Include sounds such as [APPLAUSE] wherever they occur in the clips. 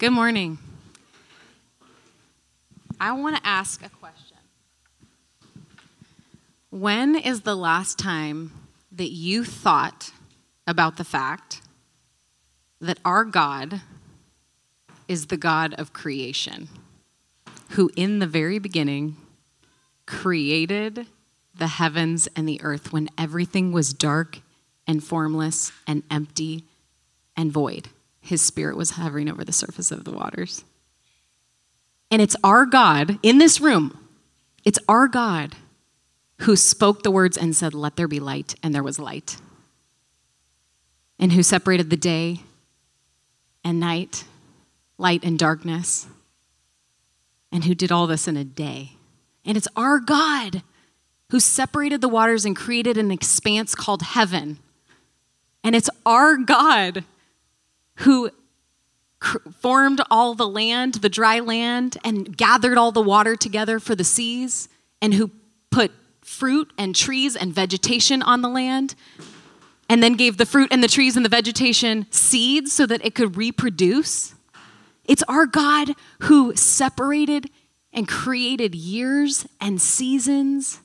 Good morning. I want to ask a question. When is the last time that you thought about the fact that our God is the God of creation, who in the very beginning created the heavens and the earth when everything was dark and formless and empty and void? His spirit was hovering over the surface of the waters. And it's our God in this room, it's our God who spoke the words and said, Let there be light, and there was light. And who separated the day and night, light and darkness, and who did all this in a day. And it's our God who separated the waters and created an expanse called heaven. And it's our God who formed all the land, the dry land, and gathered all the water together for the seas, and who put fruit and trees and vegetation on the land, and then gave the fruit and the trees and the vegetation seeds so that it could reproduce. It's our God who separated and created years and seasons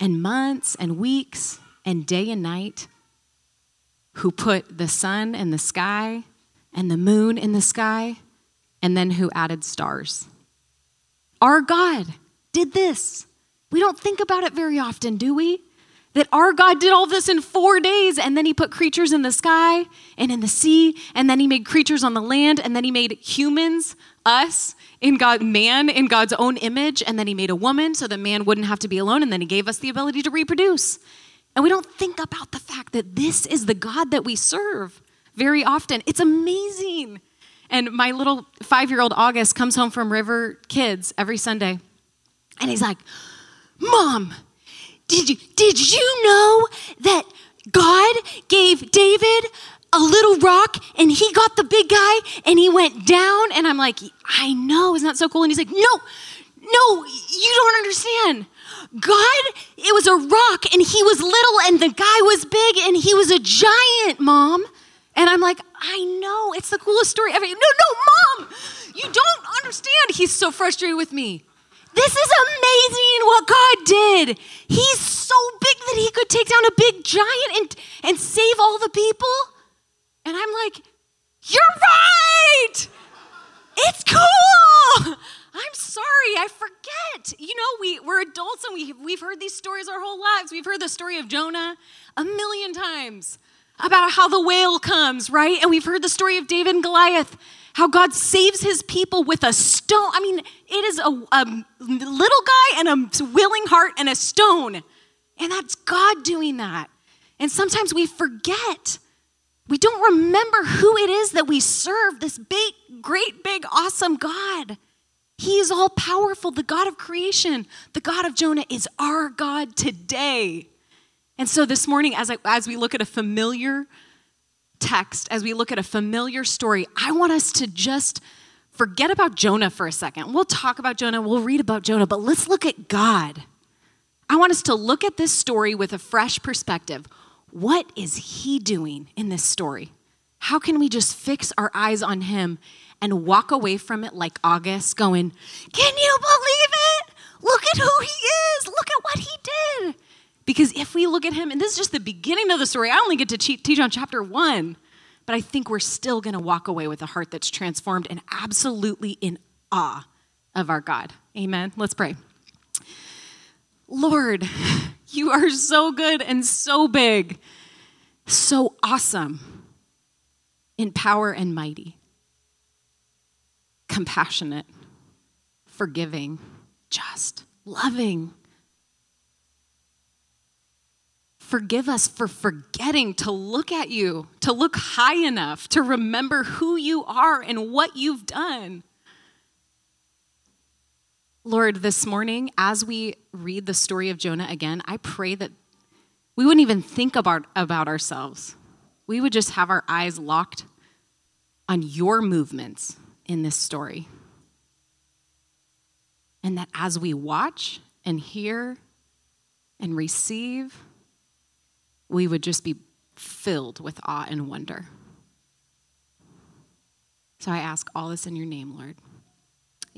and months and weeks and day and night, who put the sun in the sky and the moon in the sky, and then who added stars. Our God did this. We don't think about it very often, do we? That our God did all this in four days, and then He put creatures in the sky and in the sea, and then He made creatures on the land, and then He made humans, us, in God, man in God's own image, and then He made a woman so that man wouldn't have to be alone, and then He gave us the ability to reproduce. And we don't think about the fact that this is the God that we serve very often. It's amazing. And my little five year old August comes home from River Kids every Sunday, and he's like, Mom, did you, did you know that God gave David a little rock and he got the big guy and he went down? And I'm like, I know, isn't that so cool? And he's like, No, no, you don't understand. God, it was a rock and he was little and the guy was big and he was a giant, mom. And I'm like, I know, it's the coolest story ever. No, no, mom, you don't understand. He's so frustrated with me. This is amazing what God did. He's so big that he could take down a big giant and, and save all the people. And I'm like, You're right. It's cool. I'm sorry, I forget. You know, we, we're adults and we, we've heard these stories our whole lives. We've heard the story of Jonah a million times about how the whale comes, right? And we've heard the story of David and Goliath, how God saves his people with a stone. I mean, it is a, a little guy and a willing heart and a stone. And that's God doing that. And sometimes we forget. We don't remember who it is that we serve, this big, great, big, awesome God. He is all powerful, the God of creation. The God of Jonah is our God today. And so this morning, as, I, as we look at a familiar text, as we look at a familiar story, I want us to just forget about Jonah for a second. We'll talk about Jonah, we'll read about Jonah, but let's look at God. I want us to look at this story with a fresh perspective. What is he doing in this story? How can we just fix our eyes on him and walk away from it like August, going, Can you believe it? Look at who he is. Look at what he did. Because if we look at him, and this is just the beginning of the story, I only get to teach on chapter one, but I think we're still going to walk away with a heart that's transformed and absolutely in awe of our God. Amen. Let's pray. Lord, [LAUGHS] you are so good and so big, so awesome in power and mighty, compassionate, forgiving, just, loving Forgive us for forgetting to look at you, to look high enough, to remember who you are and what you've done. Lord, this morning, as we read the story of Jonah again, I pray that we wouldn't even think about, about ourselves. We would just have our eyes locked on your movements in this story. And that as we watch and hear and receive, we would just be filled with awe and wonder. So I ask all this in your name, Lord.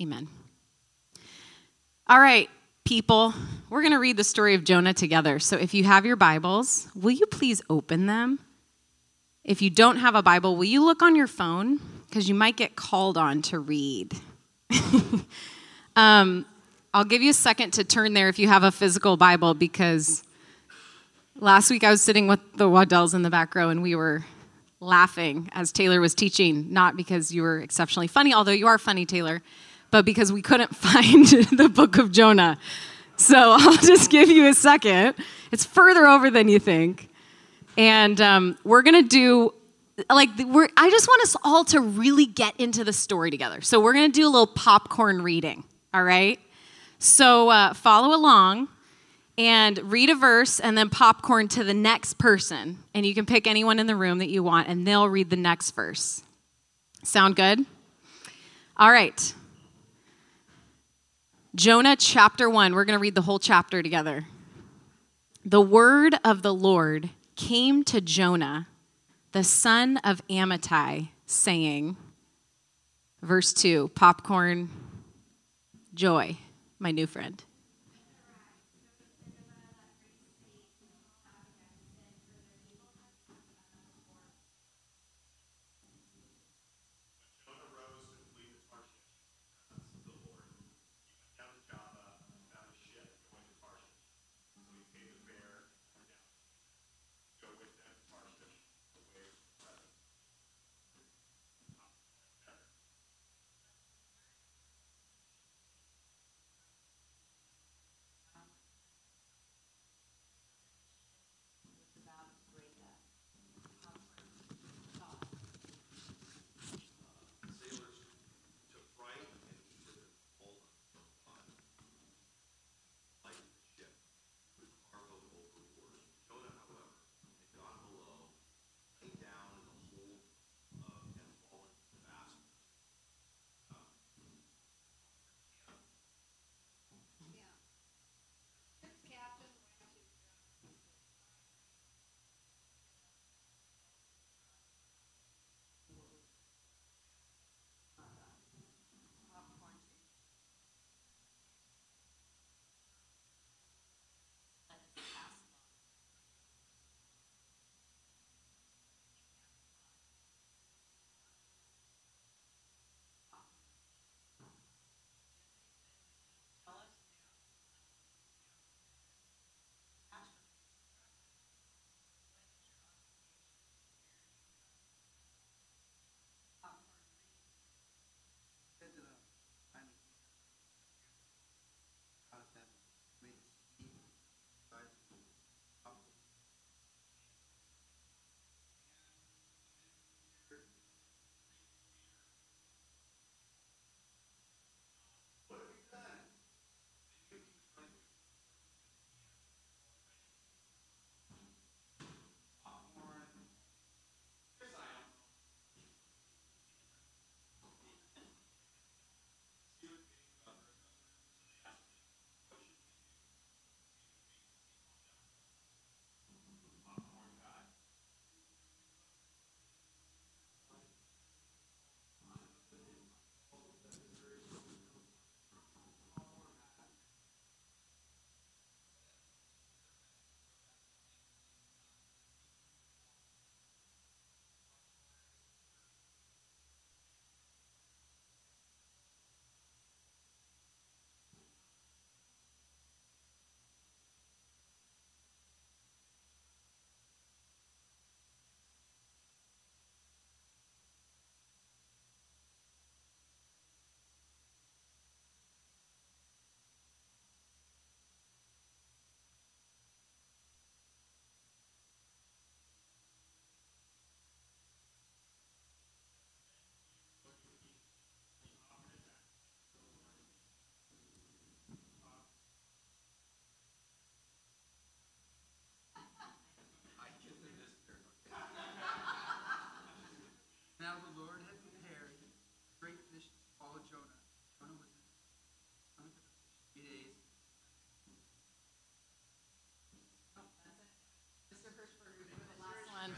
Amen. All right, people, we're going to read the story of Jonah together. So if you have your Bibles, will you please open them? If you don't have a Bible, will you look on your phone? Because you might get called on to read. [LAUGHS] um, I'll give you a second to turn there if you have a physical Bible, because last week I was sitting with the Waddells in the back row and we were laughing as Taylor was teaching, not because you were exceptionally funny, although you are funny, Taylor, but because we couldn't [LAUGHS] find the book of Jonah. So [LAUGHS] I'll just give you a second. It's further over than you think. And um, we're going to do, like, we're, I just want us all to really get into the story together. So we're going to do a little popcorn reading, all right? So uh, follow along and read a verse and then popcorn to the next person. And you can pick anyone in the room that you want, and they'll read the next verse. Sound good? All right. Jonah chapter 1. We're going to read the whole chapter together. The word of the Lord came to Jonah, the son of Amittai, saying, verse 2, popcorn, joy, my new friend.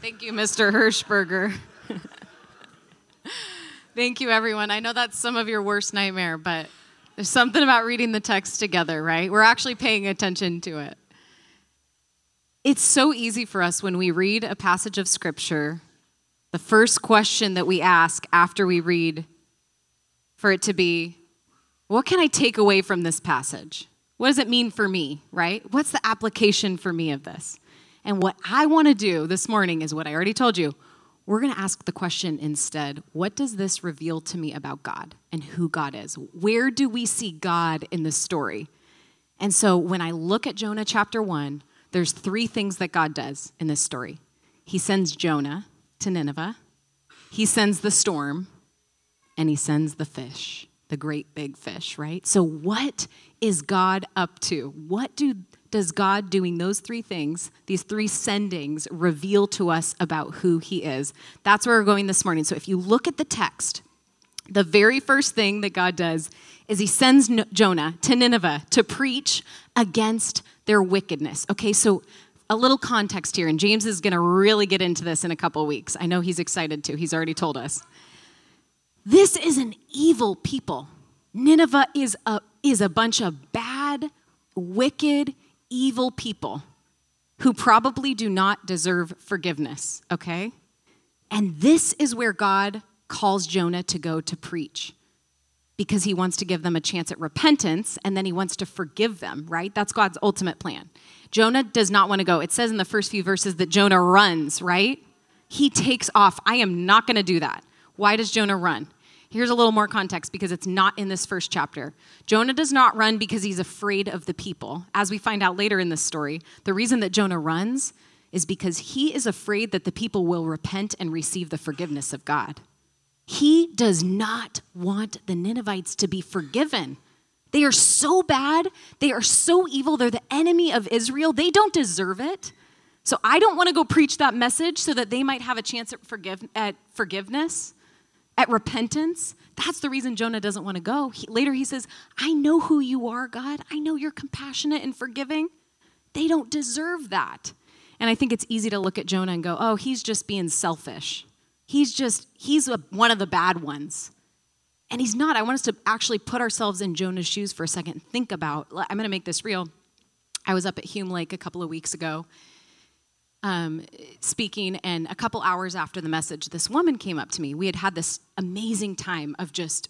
Thank you, Mr. Hirschberger. Thank you, everyone. I know that's some of your worst nightmare, but there's something about reading the text together, right? We're actually paying attention to it. It's so easy for us when we read a passage of scripture, the first question that we ask after we read, for it to be, what can I take away from this passage? What does it mean for me, right? What's the application for me of this? And what I want to do this morning is what I already told you. We're going to ask the question instead what does this reveal to me about God and who God is? Where do we see God in this story? And so when I look at Jonah chapter 1, there's three things that God does in this story. He sends Jonah to Nineveh, he sends the storm, and he sends the fish, the great big fish, right? So what is God up to? What do does God doing those three things, these three sendings, reveal to us about who He is? That's where we're going this morning. So if you look at the text, the very first thing that God does is He sends Jonah to Nineveh to preach against their wickedness. Okay, so a little context here, and James is going to really get into this in a couple weeks. I know he's excited to, he's already told us. This is an evil people. Nineveh is a, is a bunch of bad, wicked, evil people who probably do not deserve forgiveness, okay? And this is where God calls Jonah to go to preach because he wants to give them a chance at repentance and then he wants to forgive them, right? That's God's ultimate plan. Jonah does not want to go. It says in the first few verses that Jonah runs, right? He takes off. I am not going to do that. Why does Jonah run? Here's a little more context because it's not in this first chapter. Jonah does not run because he's afraid of the people. As we find out later in this story, the reason that Jonah runs is because he is afraid that the people will repent and receive the forgiveness of God. He does not want the Ninevites to be forgiven. They are so bad. They are so evil. They're the enemy of Israel. They don't deserve it. So I don't want to go preach that message so that they might have a chance at, forgive, at forgiveness at repentance. That's the reason Jonah doesn't want to go. He, later he says, I know who you are, God. I know you're compassionate and forgiving. They don't deserve that. And I think it's easy to look at Jonah and go, oh, he's just being selfish. He's just, he's a, one of the bad ones. And he's not. I want us to actually put ourselves in Jonah's shoes for a second think about, I'm going to make this real. I was up at Hume Lake a couple of weeks ago um, speaking, and a couple hours after the message, this woman came up to me. We had had this amazing time of just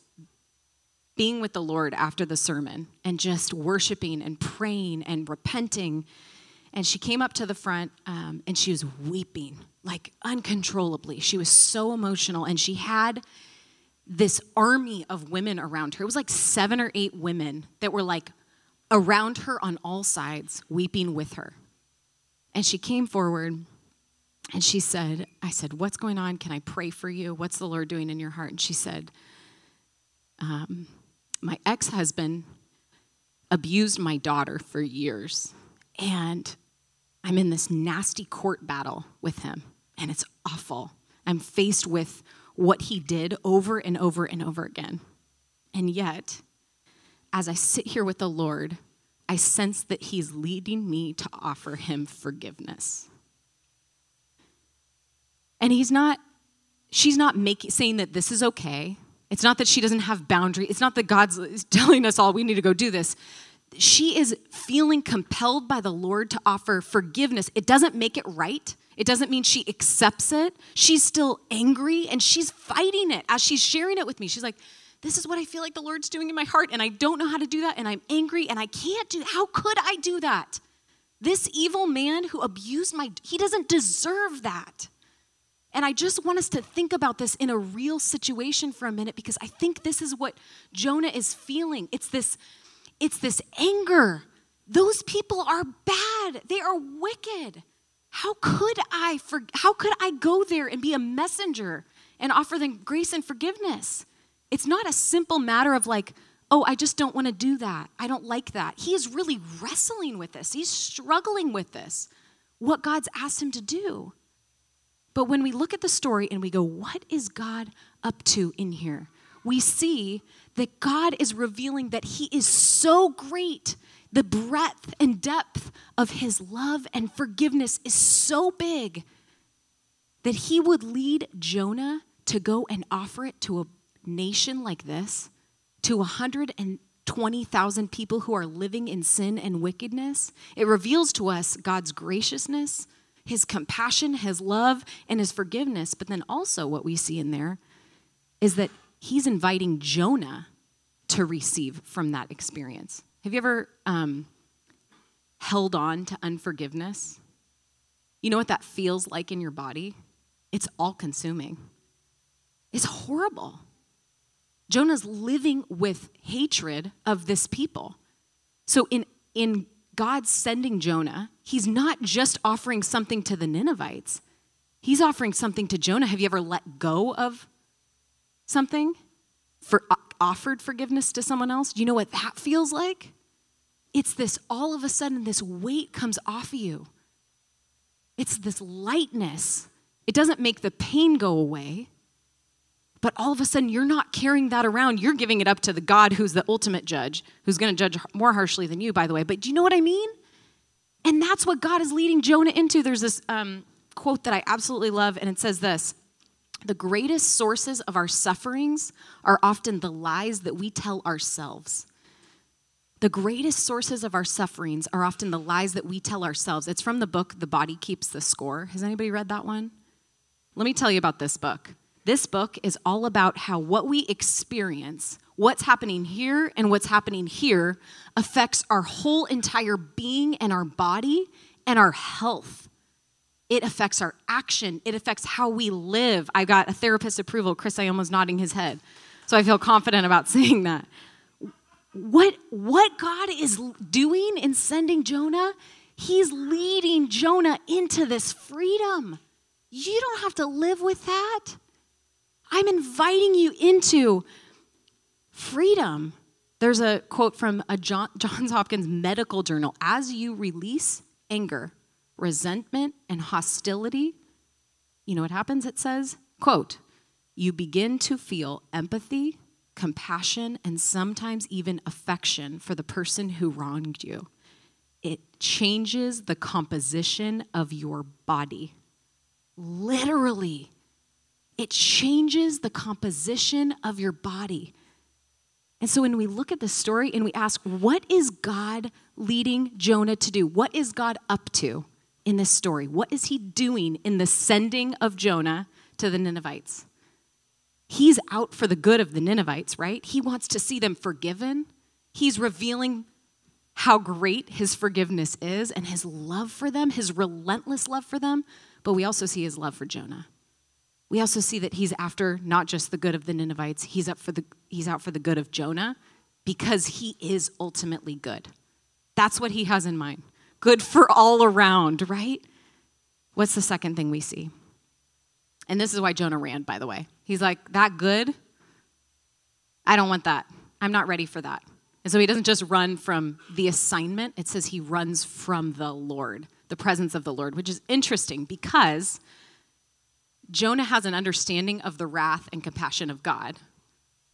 being with the Lord after the sermon and just worshiping and praying and repenting. And she came up to the front um, and she was weeping like uncontrollably. She was so emotional, and she had this army of women around her. It was like seven or eight women that were like around her on all sides, weeping with her. And she came forward and she said, I said, What's going on? Can I pray for you? What's the Lord doing in your heart? And she said, um, My ex husband abused my daughter for years. And I'm in this nasty court battle with him. And it's awful. I'm faced with what he did over and over and over again. And yet, as I sit here with the Lord, I sense that he's leading me to offer him forgiveness. And he's not, she's not making, saying that this is okay. It's not that she doesn't have boundaries. It's not that God's [LAUGHS] telling us all we need to go do this. She is feeling compelled by the Lord to offer forgiveness. It doesn't make it right. It doesn't mean she accepts it. She's still angry and she's fighting it as she's sharing it with me. She's like, this is what I feel like the Lord's doing in my heart, and I don't know how to do that, and I'm angry, and I can't do How could I do that? This evil man who abused my, he doesn't deserve that. And I just want us to think about this in a real situation for a minute because I think this is what Jonah is feeling. It's this, it's this anger. Those people are bad. They are wicked. How could I for, how could I go there and be a messenger and offer them grace and forgiveness? It's not a simple matter of like, oh, I just don't want to do that. I don't like that. He is really wrestling with this, he's struggling with this, what God's asked him to do. But when we look at the story and we go, what is God up to in here? We see that God is revealing that He is so great. The breadth and depth of His love and forgiveness is so big that He would lead Jonah to go and offer it to a nation like this, to 120,000 people who are living in sin and wickedness, it reveals to us God's graciousness, his compassion, his love, and his forgiveness. But then also, what we see in there is that he's inviting Jonah to receive from that experience. Have you ever um, held on to unforgiveness? You know what that feels like in your body? It's all consuming, it's horrible. Jonah's living with hatred of this people. So, in, in God sending Jonah, he's not just offering something to the Ninevites, he's offering something to Jonah. Have you ever let go of something? For, offered forgiveness to someone else? Do you know what that feels like? It's this all of a sudden, this weight comes off of you. It's this lightness. It doesn't make the pain go away, but all of a sudden you're not carrying that around. You're giving it up to the God who's the ultimate judge, who's going to judge more harshly than you, by the way. But do you know what I mean? And that's what God is leading Jonah into. There's this um, quote that I absolutely love, and it says this The greatest sources of our sufferings are often the lies that we tell ourselves. The greatest sources of our sufferings are often the lies that we tell ourselves. It's from the book The Body Keeps the Score. Has anybody read that one? Let me tell you about this book. This book is all about how what we experience, what's happening here and what's happening here, affects our whole entire being and our body and our health. It affects our action, it affects how we live. I got a therapist approval. Chris Ioma's nodding his head. So I feel confident about [LAUGHS] saying that. What, what God is doing in sending Jonah, He's leading Jonah into this freedom. You don't have to live with that. I'm inviting you into freedom. There's a quote from a John, Johns Hopkins medical journal. As you release anger, resentment, and hostility, you know what happens? It says, quote, you begin to feel empathy, compassion, and sometimes even affection for the person who wronged you. It changes the composition of your body. Literally, it changes the composition of your body. And so when we look at the story and we ask, what is God leading Jonah to do? What is God up to in this story? What is he doing in the sending of Jonah to the Ninevites? He's out for the good of the Ninevites, right? He wants to see them forgiven. He's revealing how great his forgiveness is and his love for them, his relentless love for them. But we also see his love for Jonah we also see that he's after not just the good of the Ninevites, he's, up for the, he's out for the good of Jonah because he is ultimately good. That's what he has in mind. Good for all around, right? What's the second thing we see? And this is why Jonah ran, by the way. He's like, that good? I don't want that. I'm not ready for that. And so he doesn't just run from the assignment, it says he runs from the Lord, the presence of the Lord, which is interesting because Jonah has an understanding of the wrath and compassion of God,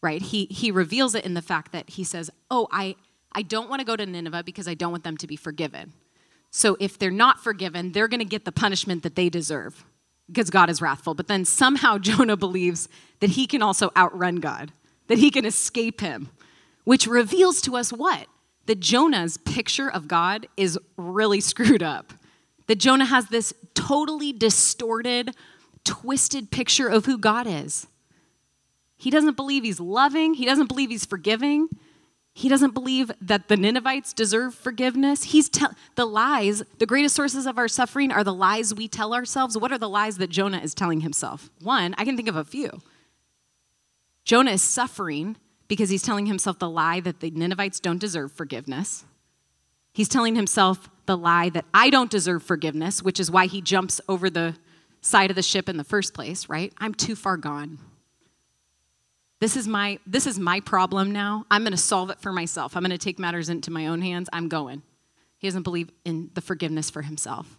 right? He, he reveals it in the fact that he says, Oh, I, I don't want to go to Nineveh because I don't want them to be forgiven. So if they're not forgiven, they're going to get the punishment that they deserve because God is wrathful. But then somehow [LAUGHS] Jonah believes that he can also outrun God, that he can escape him, which reveals to us what? That Jonah's picture of God is really [LAUGHS] screwed up. That Jonah has this totally distorted, twisted picture of who God is. He doesn't believe he's loving, he doesn't believe he's forgiving. He doesn't believe that the Ninevites deserve forgiveness. He's te- the lies, the greatest sources of our suffering are the lies we tell ourselves. What are the lies that Jonah is telling himself? One, I can think of a few. Jonah is suffering because he's telling himself the lie that the Ninevites don't deserve forgiveness. He's telling himself the lie that I don't deserve forgiveness, which is why he jumps over the side of the ship in the first place, right? I'm too far gone. This is my this is my problem now. I'm going to solve it for myself. I'm going to take matters into my own hands. I'm going. He doesn't believe in the forgiveness for himself.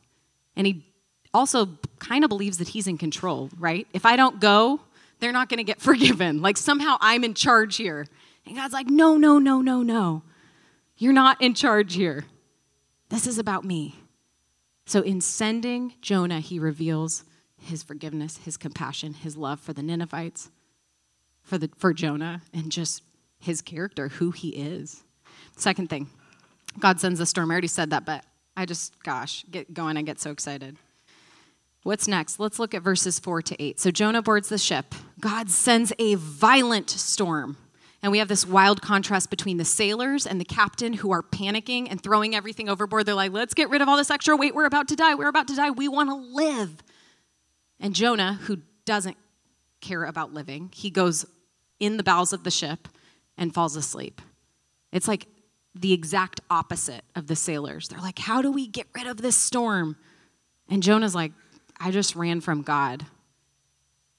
And he also kind of believes that he's in control, right? If I don't go, they're not going to get [LAUGHS] forgiven. Like somehow I'm in charge here. And God's like, "No, no, no, no, no. You're not in charge here. This is about me." So in sending Jonah, he reveals his forgiveness, his compassion, his love for the Ninevites. for, the, for Jonah and just his character, who he is. Second thing, God sends a storm. I already said that, but I just, gosh, get going. I get so excited. What's next? Let's look at verses 4 to 8. So Jonah boards the ship. God sends a violent storm. And we have this wild contrast between the sailors and the captain who are panicking and throwing everything overboard. They're like, let's get rid of all this extra weight. We're about to die. We're about to die. We want to live. And Jonah, who doesn't care about living, he goes in the bowels of the ship and falls asleep. It's like the exact opposite of the sailors. They're like, how do we get rid of this storm? And Jonah's like, I just ran from God.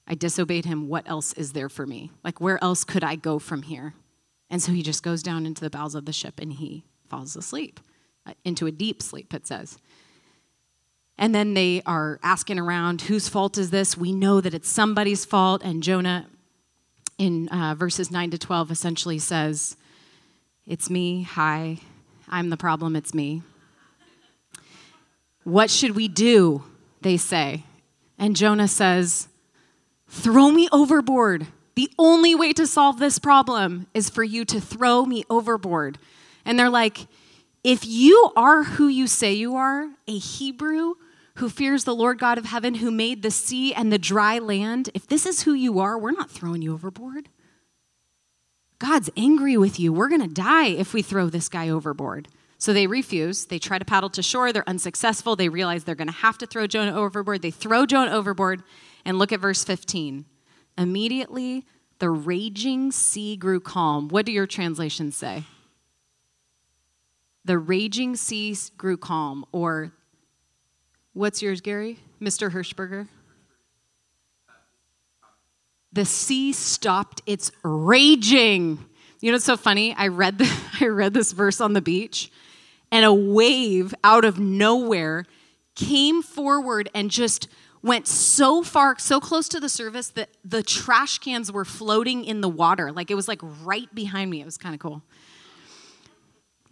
I disobeyed him. What else is there for me? Like, where else could I go from here? And so he just goes down into the bowels of the ship and he falls asleep, uh, into a deep sleep, it says. And then they are asking around, whose fault is this? We know that it's somebody's fault. And Jonah, in uh, verses 9 to 12, essentially says, It's me. Hi. I'm the problem. It's me. What should we do? They say. And Jonah says, Throw me overboard. The only way to solve this problem is for you to throw me overboard. And they're like, if you are who you say you are, a Hebrew who fears the Lord God of heaven, who made the sea and the dry land, if this is who you are, we're not throwing you overboard. God's angry with you. We're going to die if we throw this guy overboard. So they refuse. They try to paddle to shore. They're unsuccessful. They realize they're going to have to throw Jonah overboard. They throw Jonah overboard. And look at verse 15. Immediately, the raging sea grew calm. What do your translations say? The raging sea grew calm. Or what's yours, Gary? Mr. Hirschberger? The sea stopped its raging. You know, it's so funny. I read, the, [LAUGHS] I read this verse on the beach, and a wave out of nowhere came forward and just went so far, so close to the surface that the trash cans were floating in the water. Like it was like right behind me. It was kind of cool.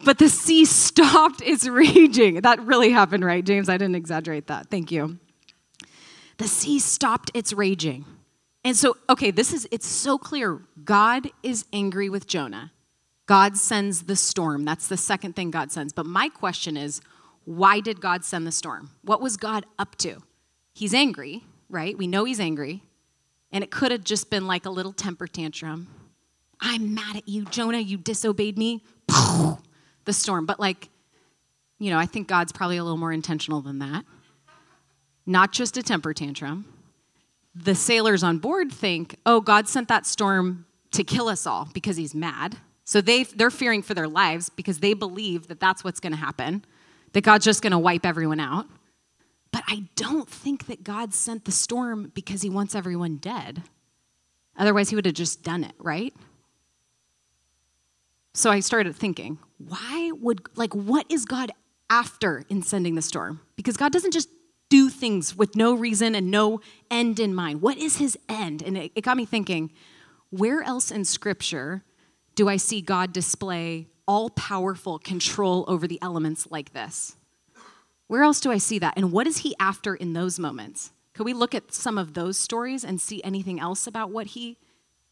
But the sea stopped its [LAUGHS] raging. That really happened, right, James? I didn't exaggerate that. Thank you. The sea stopped its raging. And so, okay, this is, it's so clear. God is angry with Jonah. God sends the storm. That's the second thing God sends. But my question is, why did God send the storm? What was God up to? He's angry, right? We know he's angry. And it could have just been like a little temper tantrum. I'm mad at you, Jonah, you disobeyed me. [LAUGHS] The storm. But, like, you know, I think God's probably a little more intentional than that. Not just a temper tantrum. The sailors on board think, oh, God sent that storm to kill us all because he's mad. So they, they're fearing for their lives because they believe that that's what's going to happen, that God's just going to wipe everyone out. But I don't think that God sent the storm because he wants everyone dead. Otherwise, he would have just done it, right? So I started thinking, why would, like, what is God after in sending the storm? Because God doesn't just do things with no reason and no end in mind. What is his end? And it, it got me thinking, where else in Scripture do I see God display all powerful control over the elements like this? Where else do I see that? And what is he after in those moments? Could we look at some of those stories and see anything else about what he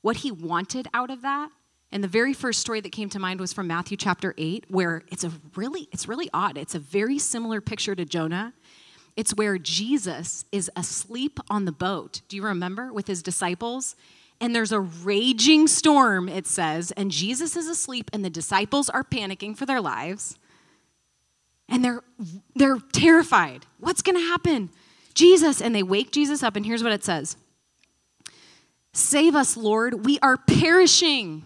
what he wanted out of that? And the very first story that came to mind was from Matthew chapter 8 where it's a really it's really odd. It's a very similar picture to Jonah. It's where Jesus is asleep on the boat. Do you remember with his disciples? And there's a raging storm, it says, and Jesus is asleep and the disciples are panicking for their lives and they're they're terrified. What's going to happen? Jesus and they wake Jesus up and here's what it says. Save us, Lord, we are perishing.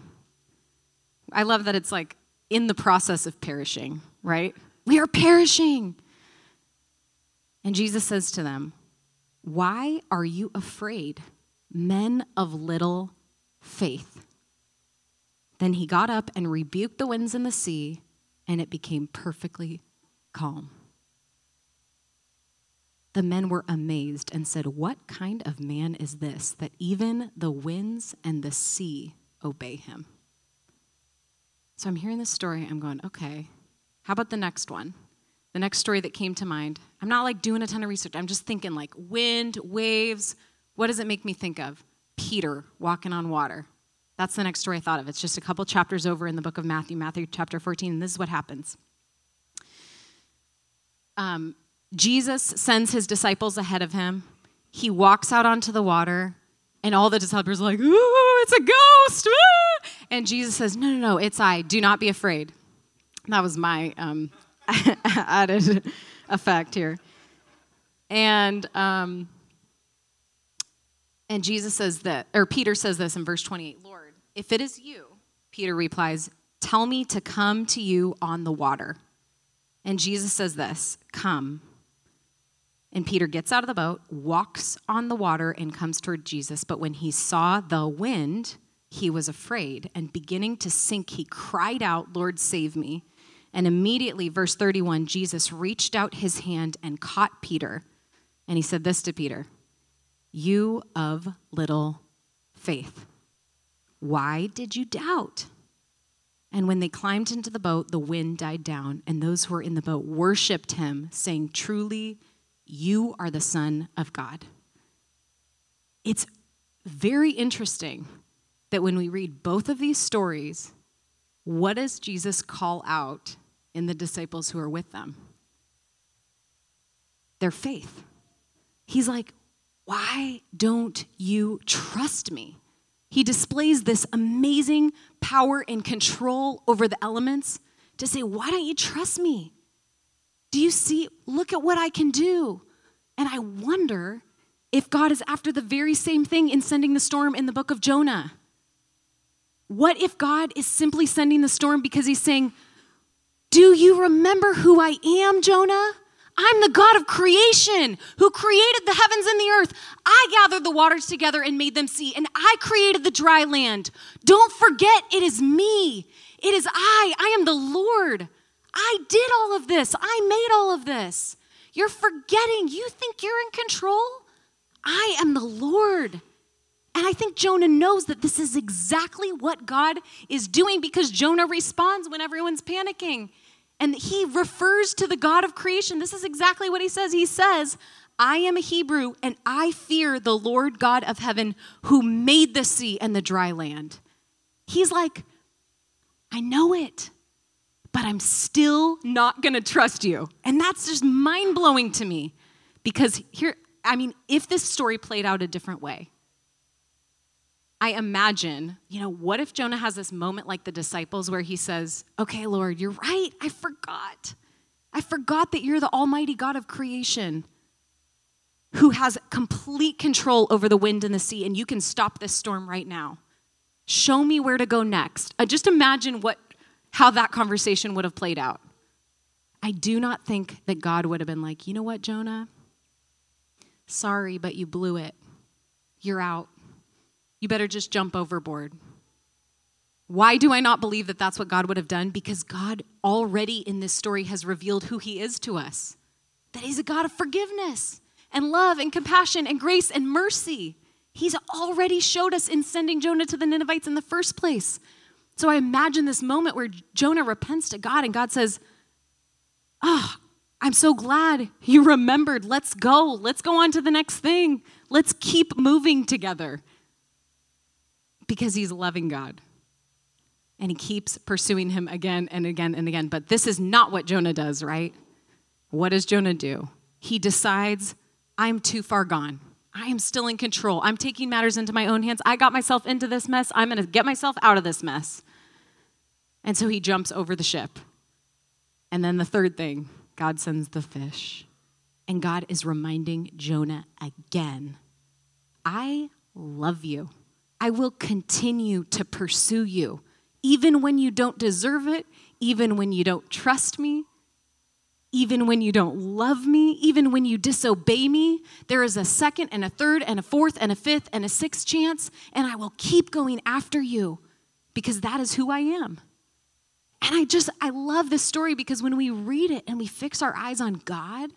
I love that it's like in the process of perishing, right? We are perishing. And Jesus says to them, Why are you afraid, men of little faith? Then he got up and rebuked the winds and the sea, and it became perfectly calm. The men were amazed and said, What kind of man is this that even the winds and the sea obey him? So I'm hearing this story. I'm going, okay, how about the next one? The next story that came to mind. I'm not like doing a ton of research. I'm just thinking like wind, waves. What does it make me think of? Peter walking on water. That's the next story I thought of. It's just a couple chapters over in the book of Matthew, Matthew chapter 14. And this is what happens. Um, Jesus sends his disciples ahead of him. He walks out onto the water, and all the disciples are like, Ooh, it's a ghost. And Jesus says, No, no, no, it's I. Do not be afraid. That was my um, [LAUGHS] added effect here. And um, and Jesus says that, or Peter says this in verse 28 Lord, if it is you, Peter replies, tell me to come to you on the water. And Jesus says this, come. And Peter gets out of the boat, walks on the water, and comes toward Jesus. But when he saw the wind, he was afraid. And beginning to sink, he cried out, Lord, save me. And immediately, verse 31, Jesus reached out his hand and caught Peter. And he said this to Peter You of little faith, why did you doubt? And when they climbed into the boat, the wind died down, and those who were in the boat worshiped him, saying, Truly, you are the Son of God. It's very interesting that when we read both of these stories, what does Jesus call out in the disciples who are with them? Their faith. He's like, Why don't you trust me? He displays this amazing power and control over the elements to say, Why don't you trust me? Do you see? Look at what I can do. And I wonder if God is after the very same thing in sending the storm in the book of Jonah. What if God is simply sending the storm because he's saying, Do you remember who I am, Jonah? I'm the God of creation who created the heavens and the earth. I gathered the waters together and made them sea, and I created the dry land. Don't forget, it is me. It is I. I am the Lord. I did all of this. I made all of this. You're forgetting. You think you're in control? I am the Lord. And I think Jonah knows that this is exactly what God is doing because Jonah responds when everyone's panicking. And he refers to the God of creation. This is exactly what he says. He says, I am a Hebrew and I fear the Lord God of heaven who made the sea and the dry land. He's like, I know it, but I'm still not going to trust you. And that's just mind blowing to me because here, I mean, if this story played out a different way, I imagine, you know, what if Jonah has this moment like the disciples where he says, Okay, Lord, you're right. I forgot. I forgot that you're the Almighty God of creation who has complete control over the wind and the sea, and you can stop this storm right now. Show me where to go next. Uh, just imagine what, how that conversation would have played out. I do not think that God would have been like, you know what, Jonah? Sorry, but you blew it. You're out you better just jump overboard. Why do I not believe that that's what God would have done? Because God already in this story has revealed who He is to us that He's a God of forgiveness and love and compassion and grace and mercy. He's already showed us in sending Jonah to the Ninevites in the first place. So I imagine this moment where Jonah repents to God and God says, Oh, I'm so glad you remembered. Let's go. Let's go on to the next thing. Let's keep moving together because he's loving God. And he keeps pursuing him again and again and again. But this is not what Jonah does, right? What does Jonah do? He decides, I'm too far gone. I am still in control. I'm taking matters into my own hands. I got myself into this mess. I'm going to get myself out of this mess. And so he jumps over the ship. And then the third thing, God sends the fish. And God is reminding Jonah again I love you. I will continue to pursue you, even when you don't deserve it, even when you don't trust me, even when you don't love me, even when you disobey me. There is a second and a third and a fourth and a fifth and a sixth chance, and I will keep going after you because that is who I am. And I just, I love this story because when we read it and we fix our eyes on God,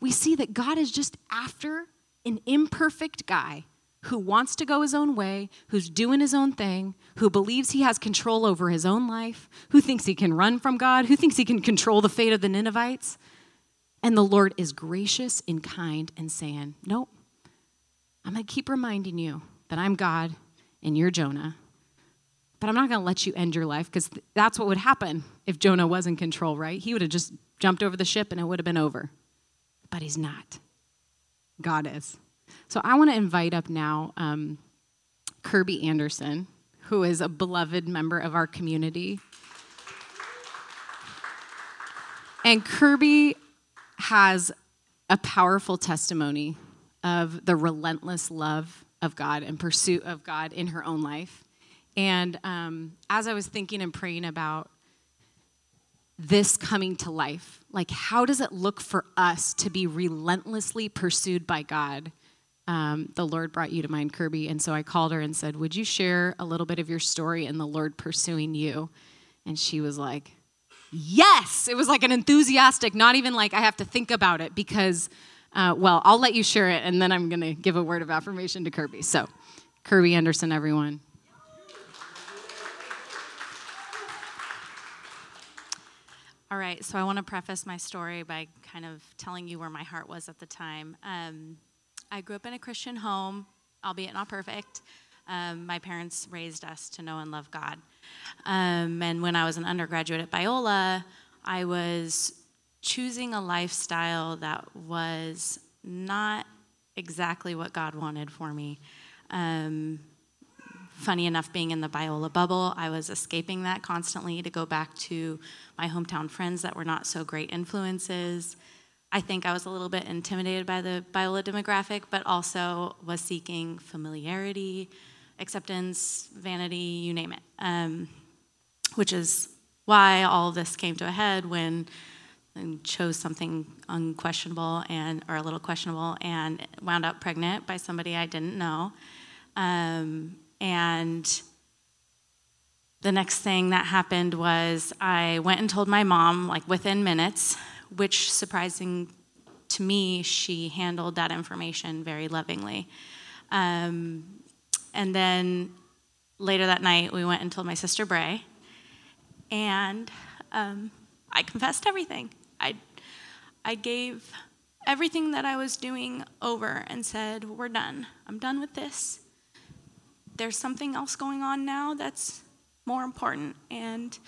we see that God is just after an imperfect guy who wants to go his own way, who's doing his own thing, who believes he has control over his own life, who thinks he can run from God, who thinks he can control the fate of the Ninevites. And the Lord is gracious and kind and saying, Nope, I'm going to keep reminding you that I'm God and you're Jonah. but I'm not going to let you end your life because that's what would happen if Jonah was in control, right? He would have just jumped over the ship and it would have been over. But he's not. God is. So I want to invite up now um, Kirby Anderson, who is a beloved member of our community. And Kirby has a powerful testimony of the relentless love of God and pursuit of God in her own life. And um, as I was thinking and praying about this coming to life, like how does it look for us to be relentlessly pursued by God? Um, the Lord brought you to mind, Kirby. And so I called her and said, Would you share a little bit of your story and the Lord pursuing you? And she was like, Yes. It was like an enthusiastic, not even like I have to think about it because, uh, well, I'll let you share it and then I'm going to give a word of affirmation to Kirby. So, Kirby Anderson, everyone. All right, so I want to preface my story by kind of telling you where my heart was at the time. Um, I grew up in a Christian home, albeit not perfect. Um, my parents raised us to know and love God. Um, and when I was an undergraduate at Biola, I was choosing a lifestyle that was not exactly what God wanted for me. Um, funny enough, being in the Biola bubble, I was escaping that constantly to go back to my hometown friends that were not so great influences. I think I was a little bit intimidated by the Biola demographic, but also was seeking familiarity, acceptance, vanity, you name it. Um, which is why all of this came to a head when I chose something unquestionable and or a little questionable and wound up pregnant by somebody I didn't know. Um, and the next thing that happened was I went and told my mom, like within minutes, which surprising to me, she handled that information very lovingly. Um, and then later that night, we went and told my sister Bray, and um, I confessed everything. I, I gave everything that I was doing over and said, We're done. I'm done with this there's something else going on now that's more important. And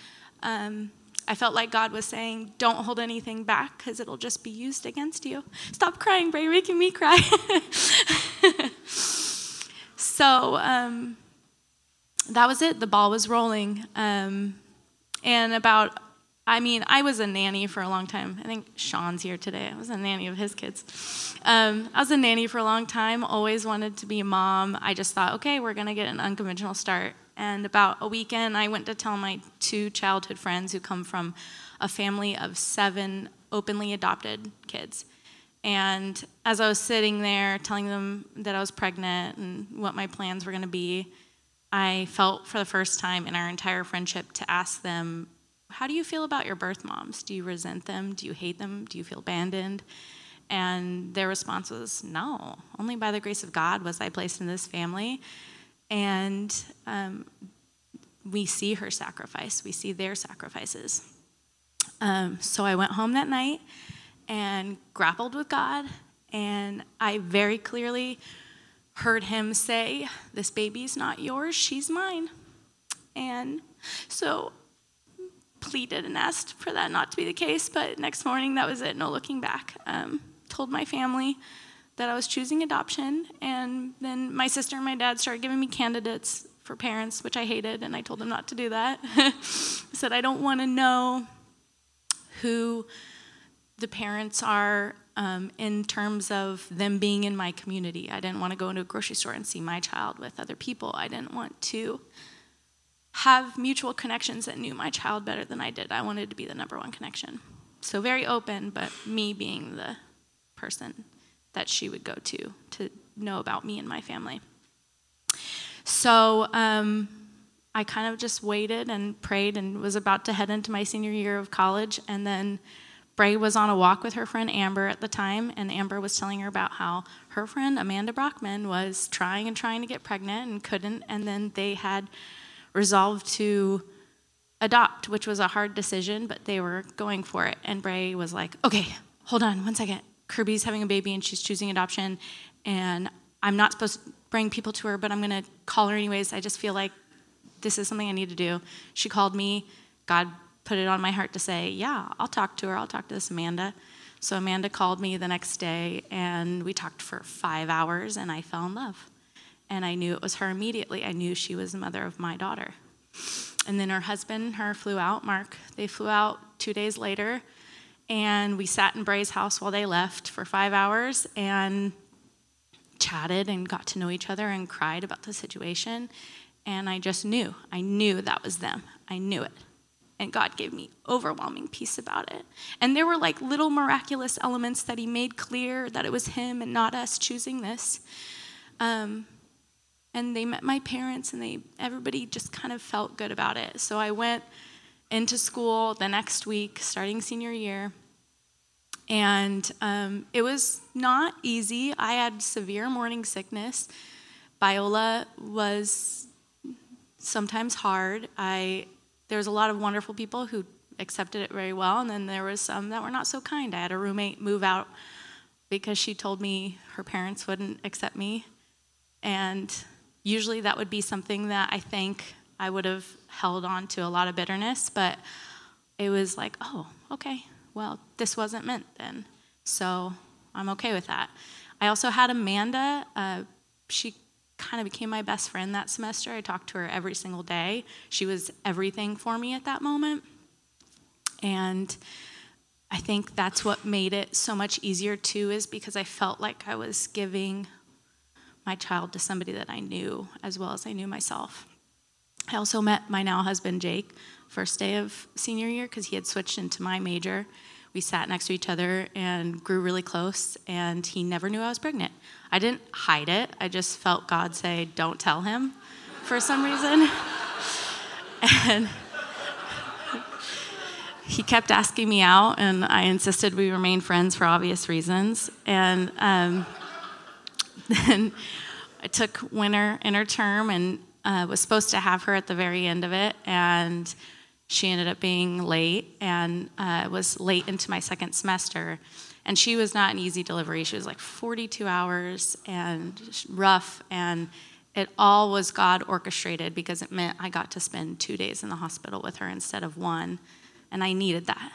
um, I felt like God was saying, don't hold anything back because it'll just be used against you. Stop crying, Bray, making me cry. [LAUGHS] so um, that was it. The ball was rolling. Um, and about I mean, I was a nanny for a long time. I think Sean's here today. I was a nanny of his kids. Um, I was a nanny for a long time, always wanted to be a mom. I just thought, okay, we're going to get an unconventional start. And about a weekend, I went to tell my two childhood friends who come from a family of seven openly adopted kids. And as I was sitting there telling them that I was pregnant and what my plans were going to be, I felt for the first time in our entire friendship to ask them how do you feel about your birth moms? Do you resent them? Do you hate them? Do you feel abandoned? And their response was, no. Only by the grace of God was I placed in this family. And um, we see her sacrifice, we see their sacrifices. Um, so I went home that night and grappled with God, and I very clearly heard him say, This baby's not yours, she's mine. And so pleaded and asked for that not to be the case, but next morning that was it, no looking back. Um, told my family that I was choosing adoption, and then my sister and my dad started giving me candidates for parents, which I hated, and I told them not to do that. I [LAUGHS] said, I don't want to know who the parents are um, in terms of them being in my community. I didn't want to go into a grocery store and see my child with other people. I didn't want to have mutual connections that knew my child better than I did. I wanted to be the number one connection. So very open, but me being the person that she would go to to know about me and my family. So um, I kind of just waited and prayed and was about to head into my senior year of college. And then Bray was on a walk with her friend Amber at the time, and Amber was telling her about how her friend Amanda Brockman was trying and trying to get pregnant and couldn't. And then they had resolved to adopt, which was a hard decision, but they were going for it. And Bray was like, okay, hold on one second. Kirby's having a baby and she's choosing adoption, and I'm not supposed to bring people to her, but I'm going to call her anyways. I just feel like this is something I need to do. She called me. God put it on my heart to say, yeah, I'll talk to her. I'll talk to this Amanda. So Amanda called me the next day, and we talked for five hours, and I fell in love. And I knew it was her immediately. I knew she was the mother of my daughter. And then her husband, her flew out, Mark. They flew out two days later, and we sat in Bray's house while they left for five hours and chatted and got to know each other and cried about the situation. And I just knew, I knew that was them. I knew it. And God gave me overwhelming peace about it. And there were like little miraculous elements that He made clear that it was Him and not us choosing this. Um, and they met my parents, and they everybody just kind of felt good about it. So I went into school the next week, starting senior year, and um, it was not easy. I had severe morning sickness. Biola was sometimes hard. I there was a lot of wonderful people who accepted it very well, and then there was some that were not so kind. I had a roommate move out because she told me her parents wouldn't accept me, and usually that would be something that I think I would have held on to a lot of bitterness, but it was like, oh, okay, well, this wasn't meant then, so I'm okay with that. I also had Amanda. Uh, she kind of became my best friend that semester. I talked to her every single day. She was everything for me at that moment. And I think that's what made it so much easier too, is because I felt like I was giving my child to somebody that I knew as well as I knew myself. I also met my now husband, Jake, first day of senior year because he had switched into my major. We sat next to each other and grew really close, and he never knew I was pregnant. I didn't hide it, I just felt God say, Don't tell him for some reason. And he kept asking me out, and I insisted we remain friends for obvious reasons. And um, [LAUGHS] then I took winter interterm and uh, was supposed to have her at the very end of it, and she ended up being late and uh, was late into my second semester. And she was not an easy delivery. She was like 42 hours and rough, and it all was God orchestrated because it meant I got to spend two days in the hospital with her instead of one, and I needed that.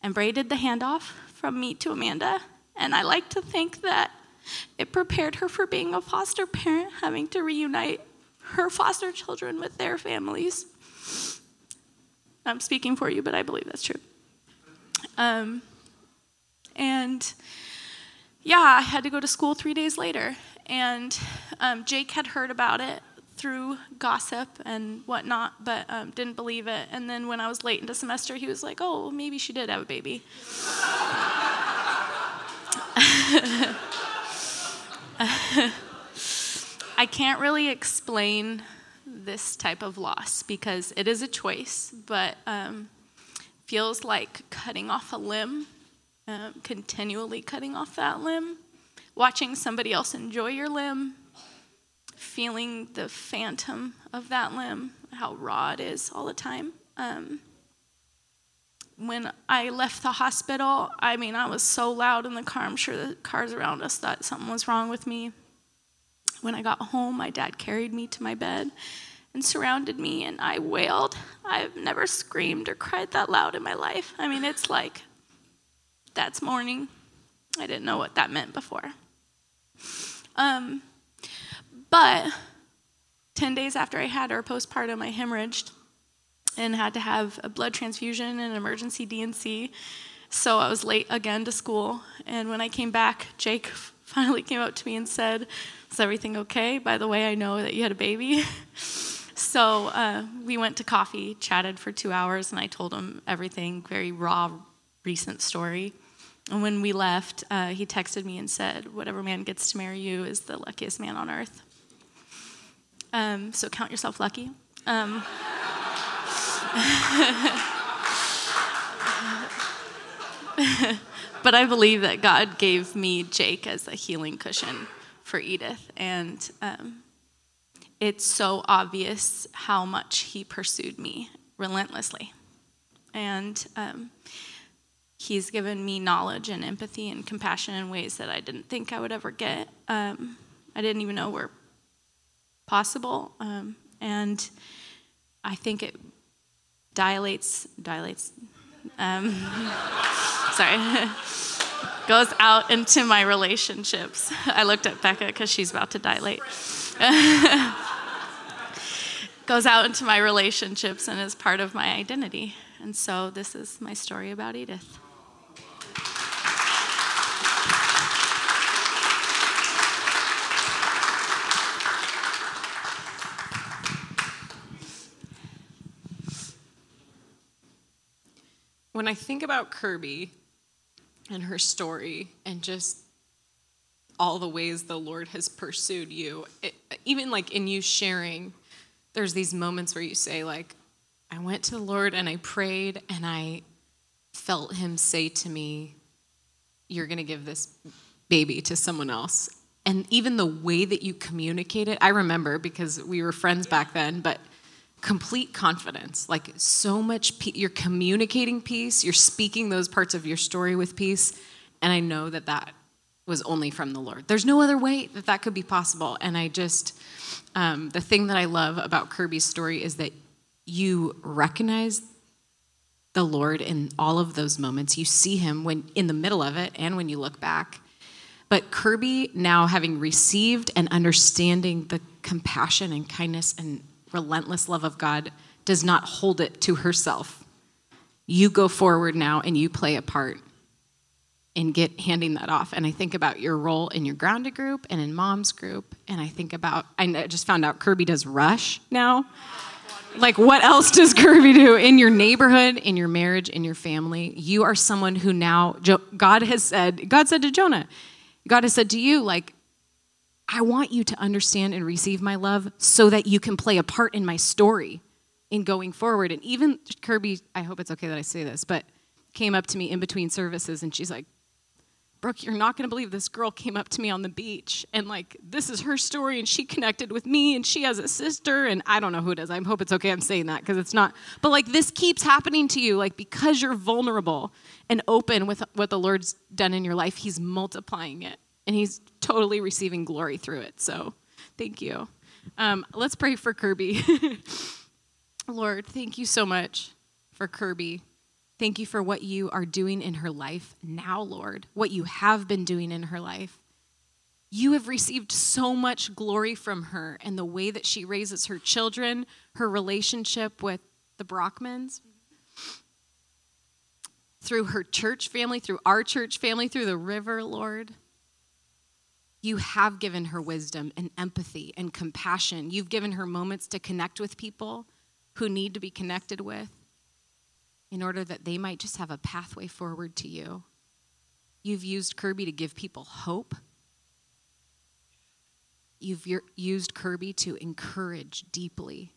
And Bray did the handoff from me to Amanda, and I like to think that it prepared her for being a foster parent, having to reunite her foster children with their families. I'm speaking for you, but I believe that's true. Um, and yeah, I had to go to school three days later. And um, Jake had heard about it through gossip and whatnot, but um, didn't believe it. And then when I was late into semester, he was like, oh, maybe she did have a baby. [LAUGHS] I can't really explain this type of loss because it is a choice, but um, feels like cutting off a limb, um, continually cutting off that limb, watching somebody else enjoy your limb, feeling the phantom of that limb, how raw it is all the time. Um, when I left the hospital, I mean, I was so loud in the car. I'm sure the cars around us thought something was wrong with me. When I got home, my dad carried me to my bed and surrounded me, and I wailed. I've never screamed or cried that loud in my life. I mean, it's like that's mourning. I didn't know what that meant before. Um, but 10 days after I had her postpartum, I hemorrhaged and had to have a blood transfusion and an emergency D&C. So I was late again to school. And when I came back, Jake [LAUGHS] finally came up to me and said, Is everything okay? By the way, I know that you had a baby. [LAUGHS] so uh, we went to coffee, chatted for two hours, and I told him everything, very raw, recent story. And when we left, uh, he texted me and said, Whatever man gets to marry you is the luckiest man on earth. Um, so count yourself lucky. Um, [LAUGHS] but I believe that God gave me Jake as a healing cushion for Edith. And um, it's so obvious how much he pursued me relentlessly. And um, he's given me knowledge and empathy and compassion in ways that I didn't think I would ever get. Um, I didn't even know were possible. Um, And I think it dilates, dilates, um, [LAUGHS] sorry, [LAUGHS] goes out into my relationships. I looked at Becca because she's about to dilate. [LAUGHS] goes out into my relationships and is part of my identity. And so this is my story about Edith. When I think about Kirby and her story and just all the ways the Lord has pursued you, it, even like in you sharing, there's these moments where you say, like, I went to the Lord and I prayed and I felt Him say to me, You're going to give this baby to someone else. And even the way that you communicate it, I remember because we were friends back then, but complete confidence like so much pe- you're communicating peace you're speaking those parts of your story with peace and i know that that was only from the lord. There's no other way that that could be possible. And i just um, the thing that i love about kirby's story is that you recognize the lord in all of those moments. You see him when in the middle of it and when you look back. But kirby now having received and understanding the compassion and kindness and relentless love of God does not hold it to herself. You go forward now and you play a part in get handing that off. And I think about your role in your grounded group and in mom's group. And I think about I just found out Kirby does rush now. Like what else does Kirby do in your neighborhood, in your marriage, in your family? You are someone who now God has said, God said to Jonah, God has said to you, like, I want you to understand and receive my love so that you can play a part in my story in going forward. And even Kirby, I hope it's okay that I say this, but came up to me in between services and she's like, Brooke, you're not going to believe this girl came up to me on the beach and like this is her story and she connected with me and she has a sister and I don't know who it is. I hope it's okay I'm saying that because it's not. But like this keeps happening to you like because you're vulnerable and open with what the Lord's done in your life, he's multiplying it and he's totally receiving glory through it. So thank you. Um, let's pray for Kirby. [LAUGHS] Lord, thank you so much for Kirby. Thank you for what you are doing in her life now, Lord, what you have been doing in her life. You have received so much glory from her and the way that she raises her children, her relationship with the Brockmans, through her church family, through our church family, through the river, Lord. You have given her wisdom and empathy and compassion. You've given her moments to connect with people who need to be connected with in order that they might just have a pathway forward to you. You've used Kirby to give people hope. You've used Kirby to encourage deeply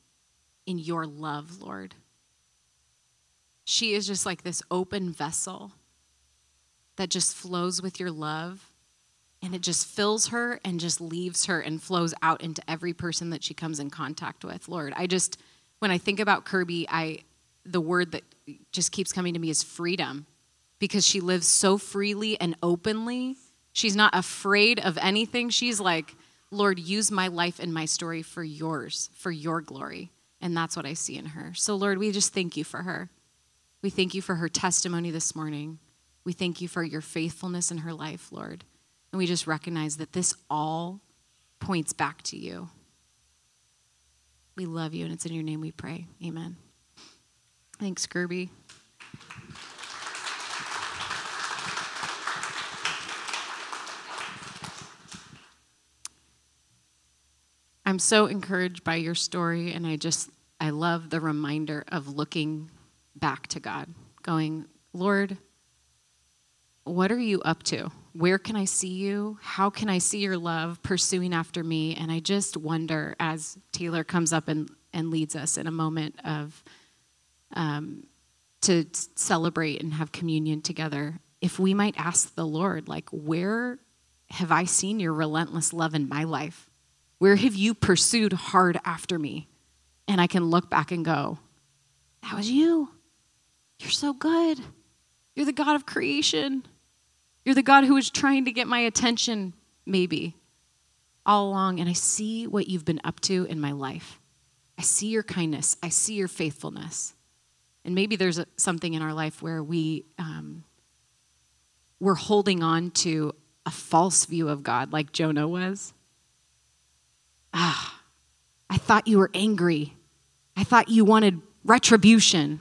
in your love, Lord. She is just like this open vessel that just flows with your love and it just fills her and just leaves her and flows out into every person that she comes in contact with lord i just when i think about kirby i the word that just keeps coming to me is freedom. Because she lives so freely and openly she's not afraid of anything. She's like lord use my life and my story for yours for your glory. And that's what i see in her. So lord we just thank you for her. We thank you for her testimony this morning. We thank you for your faithfulness in her life lord. And we just recognize that this all points back to you. We love you, and it's in your name we pray. Amen. Thanks, Kirby. I'm so encouraged by your story, and I just, I love the reminder of looking back to God, going, Lord, what are you up to? Where can I see you? How can I see your love pursuing after me? And I just wonder as Taylor comes up and, and leads us in a moment of um, to celebrate and have communion together, if we might ask the Lord, like, where have I seen your relentless love in my life? Where have you pursued hard after me? And I can look back and go, that was you. You're so good. You're the God of creation. You're the God who is trying to get my attention, maybe, all along. And I see what you've been up to in my life. I see your kindness. I see your faithfulness. And maybe there's a, something in our life where we um, we're holding on to a false view of God, like Jonah was. Ah, I thought you were angry. I thought you wanted retribution.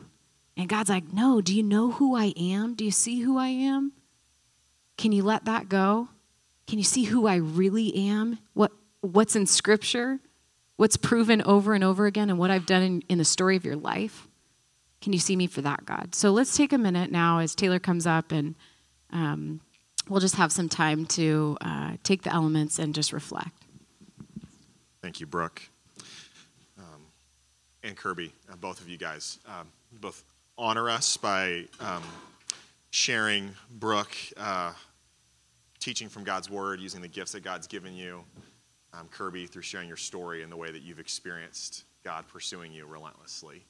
And God's like, No, do you know who I am? Do you see who I am? Can you let that go? Can you see who I really am? What, what's in Scripture? What's proven over and over again, and what I've done in, in the story of your life? Can you see me for that, God? So let's take a minute now as Taylor comes up, and um, we'll just have some time to uh, take the elements and just reflect. Thank you, Brooke. Um, and Kirby, uh, both of you guys, um, both honor us by um, sharing Brooke, uh, teaching from God's Word, using the gifts that God's given you. Um, Kirby, through sharing your story and the way that you've experienced God pursuing you relentlessly.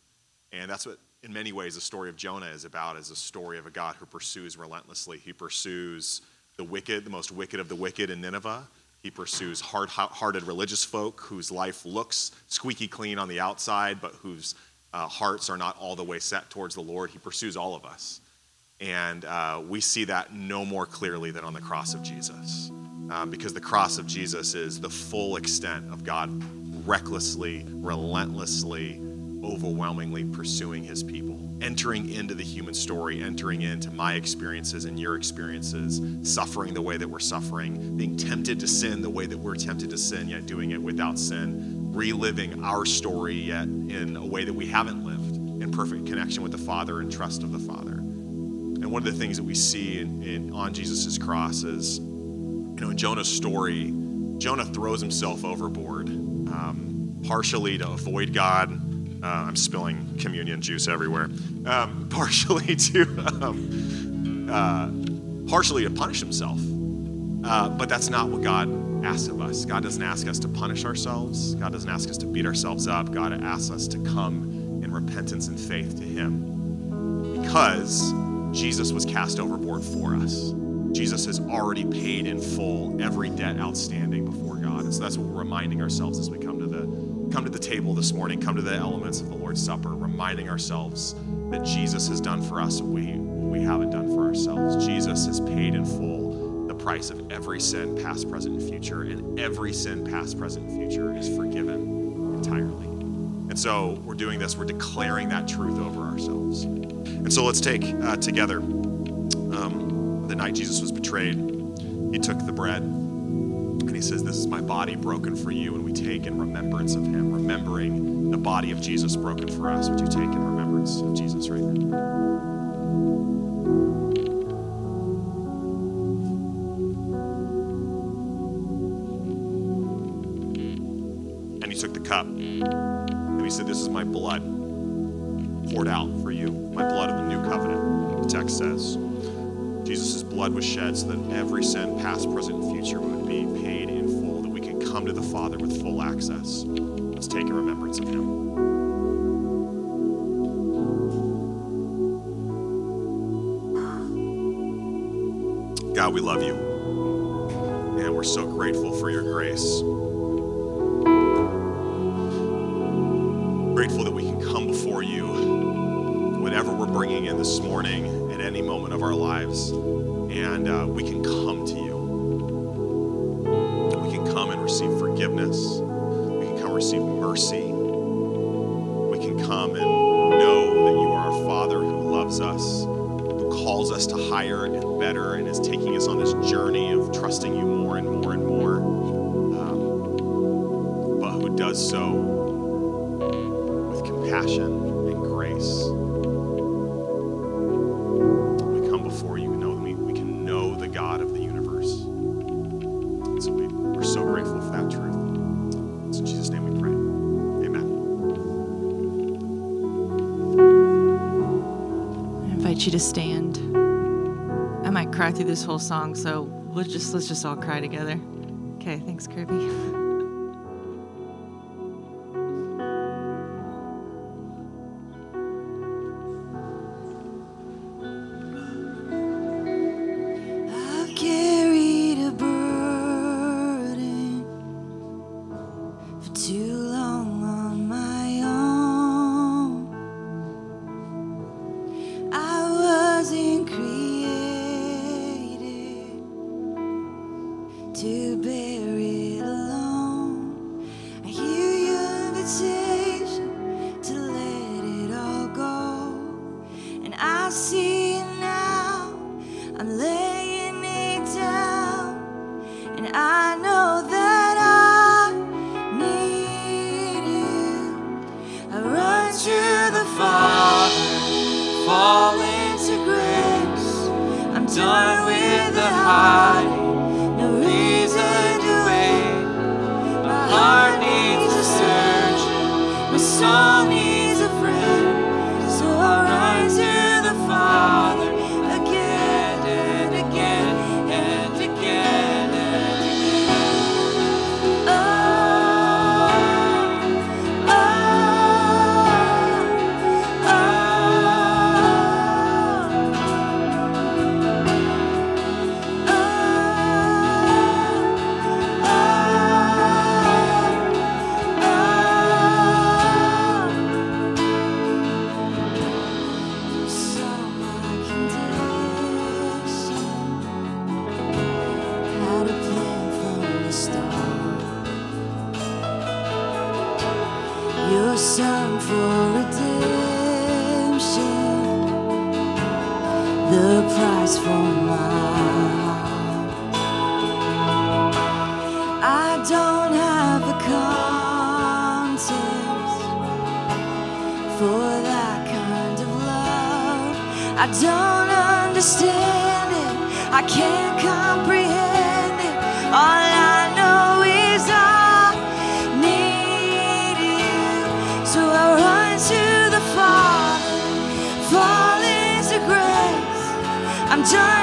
And that's what, in many ways, the story of Jonah is about, is a story of a God who pursues relentlessly. He pursues the wicked, the most wicked of the wicked in Nineveh. He pursues hard hearted religious folk whose life looks squeaky clean on the outside, but whose uh, hearts are not all the way set towards the Lord. He pursues all of us. And uh, we see that no more clearly than on the cross of Jesus. Um, because the cross of Jesus is the full extent of God recklessly, relentlessly, overwhelmingly pursuing his people, entering into the human story, entering into my experiences and your experiences, suffering the way that we're suffering, being tempted to sin the way that we're tempted to sin, yet doing it without sin, reliving our story yet in a way that we haven't lived, in perfect connection with the Father and trust of the Father. And one of the things that we see in, in on Jesus' cross is, you know, in Jonah's story, Jonah throws himself overboard, um, partially to avoid God, uh, I'm spilling communion juice everywhere. Um, [LAUGHS] partially to, um, uh, partially to punish himself. Uh, but that's not what God asks of us. God doesn't ask us to punish ourselves. God doesn't ask us to beat ourselves up. God asks us to come in repentance and faith to Him because Jesus was cast overboard for us. Jesus has already paid in full every debt outstanding before God. And so that's what we're reminding ourselves as we come come to the table this morning, come to the elements of the Lord's Supper, reminding ourselves that Jesus has done for us what we, we haven't done for ourselves. Jesus has paid in full the price of every sin, past, present, and future, and every sin, past, present, and future is forgiven entirely. And so we're doing this, we're declaring that truth over ourselves. And so let's take uh, together um, the night Jesus was betrayed, he took the bread he says, This is my body broken for you. And we take in remembrance of him, remembering the body of Jesus broken for us. Would you take in remembrance of Jesus right now? And he took the cup and he said, This is my blood poured out for you, my blood of the new covenant, the text says. Jesus' blood was shed so that every sin, past, present, and future, would be paid come to the Father with full access. Let's take in remembrance of Him. God, we love you. And we're so grateful for your grace. Grateful that we can come before you, whatever we're bringing in this morning at any moment of our lives, and uh, we can come receive forgiveness. We can come receive mercy. We can come and know that you are our Father who loves us, who calls us to higher and better, and you to stand. I might cry through this whole song, so we'll just let's just all cry together. Okay, thanks, Kirby. I've I don't understand it. I can't comprehend it. All I know is I need you. So I run to the Father. Fall into grace. I'm done.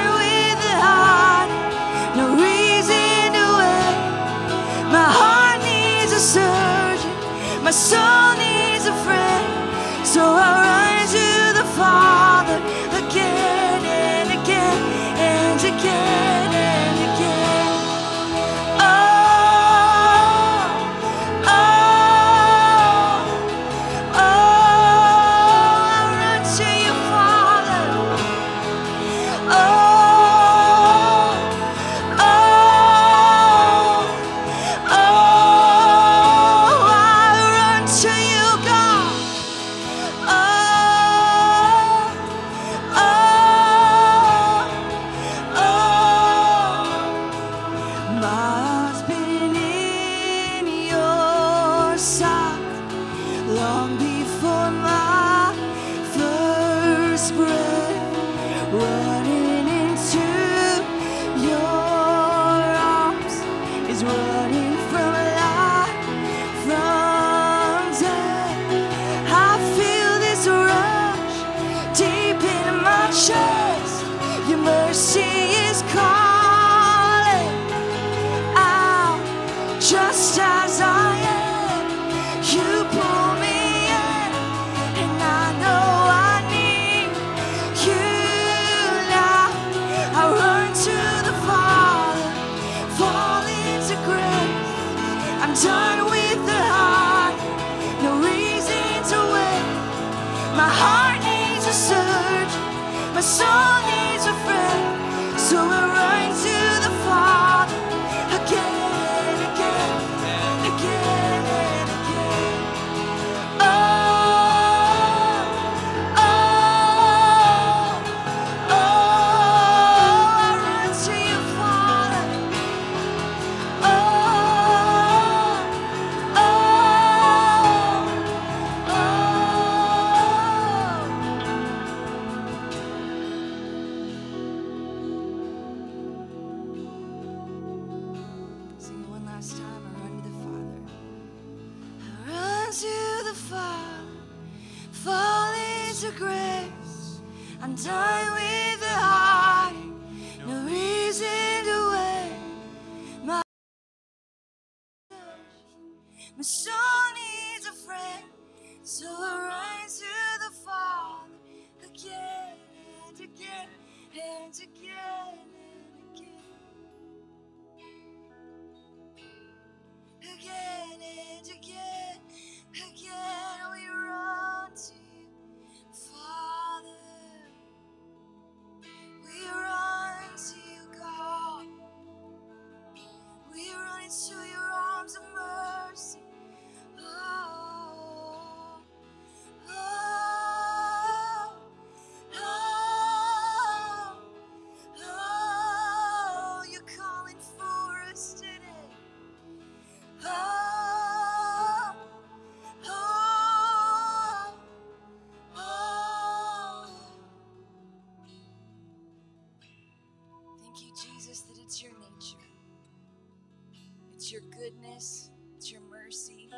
Your goodness, it's your mercy.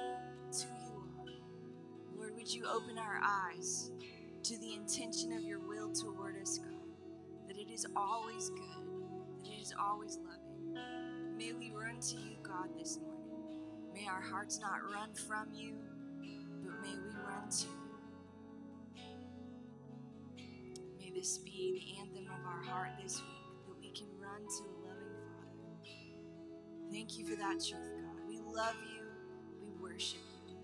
It's who you are. Lord, would you open our eyes to the intention of your will toward us, God? That it is always good, that it is always loving. May we run to you, God, this morning. May our hearts not run from you, but may we run to you. May this be the anthem of our heart this week, that we can run to. Thank you for that truth, God. We love you. We worship you.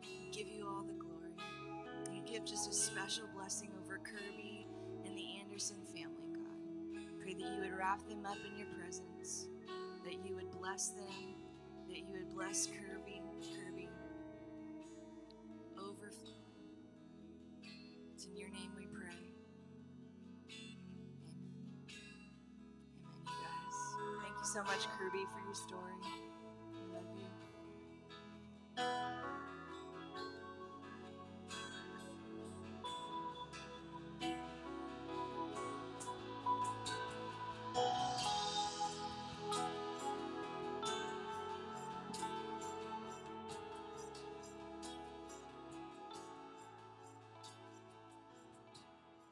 We give you all the glory. We give just a special blessing over Kirby and the Anderson family, God. Pray that you would wrap them up in your presence, that you would bless them, that you would bless Kirby, Kirby, so much, Kirby, for your story.